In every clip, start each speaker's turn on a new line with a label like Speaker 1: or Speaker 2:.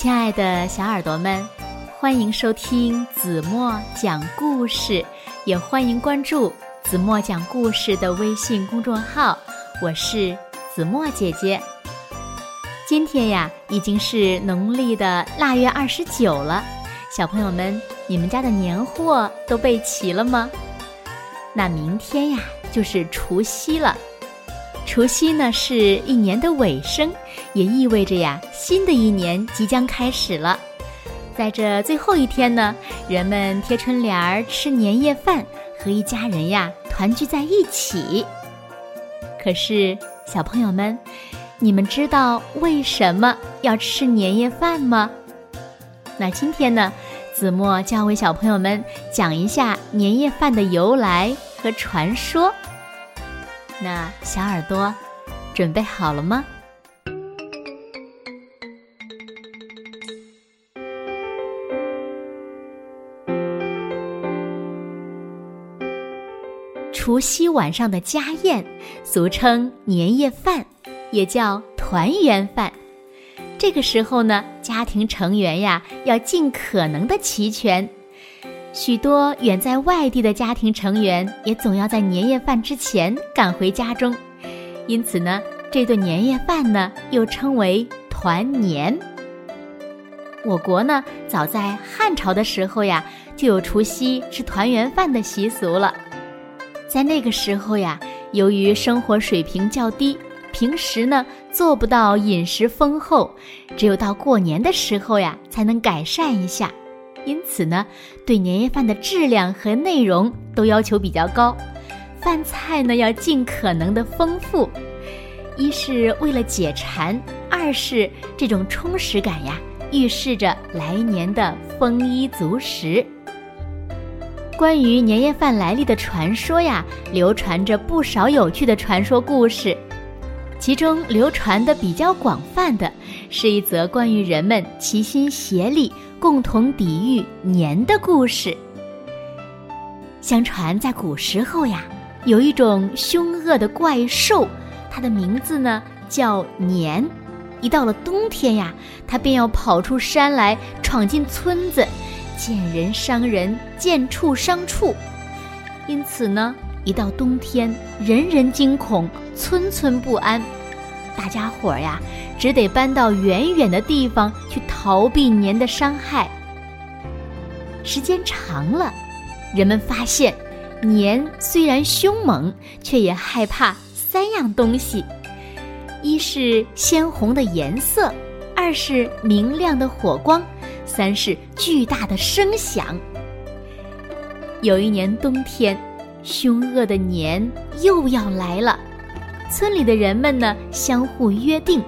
Speaker 1: 亲爱的小耳朵们，欢迎收听子墨讲故事，也欢迎关注子墨讲故事的微信公众号。我是子墨姐姐。今天呀，已经是农历的腊月二十九了。小朋友们，你们家的年货都备齐了吗？那明天呀，就是除夕了。除夕呢，是一年的尾声，也意味着呀，新的一年即将开始了。在这最后一天呢，人们贴春联儿、吃年夜饭，和一家人呀团聚在一起。可是，小朋友们，你们知道为什么要吃年夜饭吗？那今天呢，子墨就要为小朋友们讲一下年夜饭的由来和传说。那小耳朵，准备好了吗？除夕晚上的家宴，俗称年夜饭，也叫团圆饭。这个时候呢，家庭成员呀要尽可能的齐全。许多远在外地的家庭成员也总要在年夜饭之前赶回家中，因此呢，这顿年夜饭呢又称为团年。我国呢，早在汉朝的时候呀，就有除夕吃团圆饭的习俗了。在那个时候呀，由于生活水平较低，平时呢做不到饮食丰厚，只有到过年的时候呀，才能改善一下。因此呢，对年夜饭的质量和内容都要求比较高，饭菜呢要尽可能的丰富，一是为了解馋，二是这种充实感呀，预示着来年的丰衣足食。关于年夜饭来历的传说呀，流传着不少有趣的传说故事。其中流传的比较广泛的，是一则关于人们齐心协力、共同抵御年的故事。相传在古时候呀，有一种凶恶的怪兽，它的名字呢叫年。一到了冬天呀，它便要跑出山来，闯进村子，见人伤人，见畜伤畜。因此呢。一到冬天，人人惊恐，村村不安，大家伙儿呀，只得搬到远远的地方去逃避年的伤害。时间长了，人们发现，年虽然凶猛，却也害怕三样东西：一是鲜红的颜色，二是明亮的火光，三是巨大的声响。有一年冬天。凶恶的年又要来了，村里的人们呢相互约定，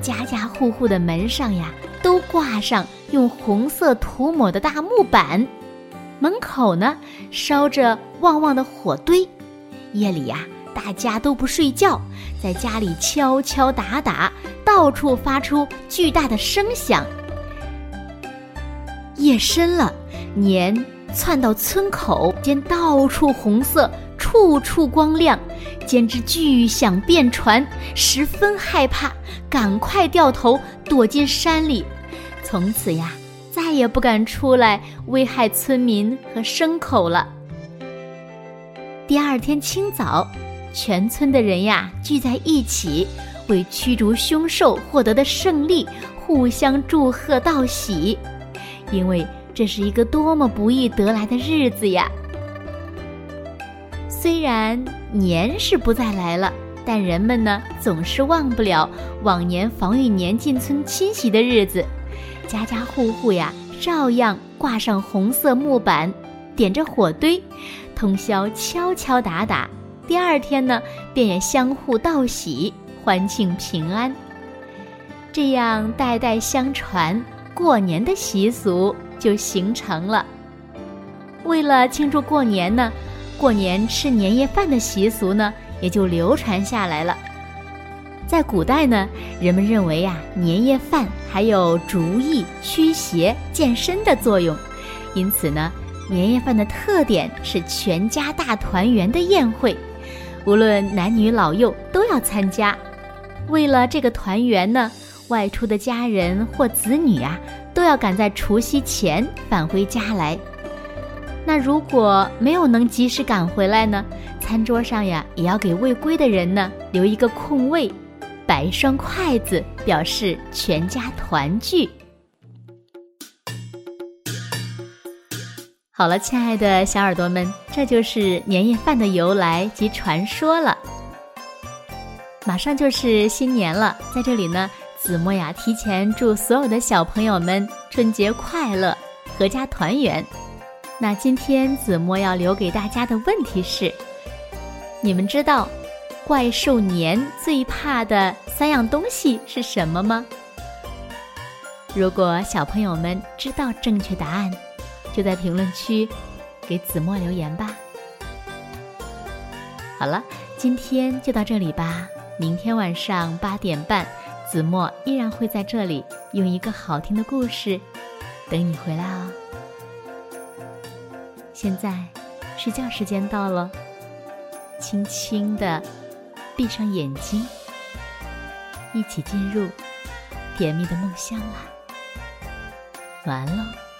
Speaker 1: 家家户户的门上呀都挂上用红色涂抹的大木板，门口呢烧着旺旺的火堆。夜里呀，大家都不睡觉，在家里敲敲打打，到处发出巨大的声响。夜深了，年。窜到村口，见到处红色，处处光亮，简直巨响遍传，十分害怕，赶快掉头躲进山里。从此呀，再也不敢出来危害村民和牲口了。第二天清早，全村的人呀聚在一起，为驱逐凶兽获得的胜利互相祝贺道喜，因为。这是一个多么不易得来的日子呀！虽然年是不再来了，但人们呢总是忘不了往年防御年进村侵袭的日子。家家户户呀，照样挂上红色木板，点着火堆，通宵敲敲打打。第二天呢，便也相互道喜，欢庆平安。这样代代相传，过年的习俗。就形成了。为了庆祝过年呢，过年吃年夜饭的习俗呢，也就流传下来了。在古代呢，人们认为呀，年夜饭还有逐疫、驱邪、健身的作用，因此呢，年夜饭的特点是全家大团圆的宴会，无论男女老幼都要参加。为了这个团圆呢，外出的家人或子女啊，都要赶在除夕前返回家来。那如果没有能及时赶回来呢？餐桌上呀，也要给未归的人呢留一个空位，摆一双筷子，表示全家团聚。好了，亲爱的小耳朵们，这就是年夜饭的由来及传说了。马上就是新年了，在这里呢，子墨呀提前祝所有的小朋友们春节快乐，阖家团圆。那今天子墨要留给大家的问题是：你们知道怪兽年最怕的三样东西是什么吗？如果小朋友们知道正确答案，就在评论区给子墨留言吧。好了，今天就到这里吧。明天晚上八点半，子墨依然会在这里用一个好听的故事等你回来哦。现在睡觉时间到了，轻轻的闭上眼睛，一起进入甜蜜的梦乡啦。晚安喽。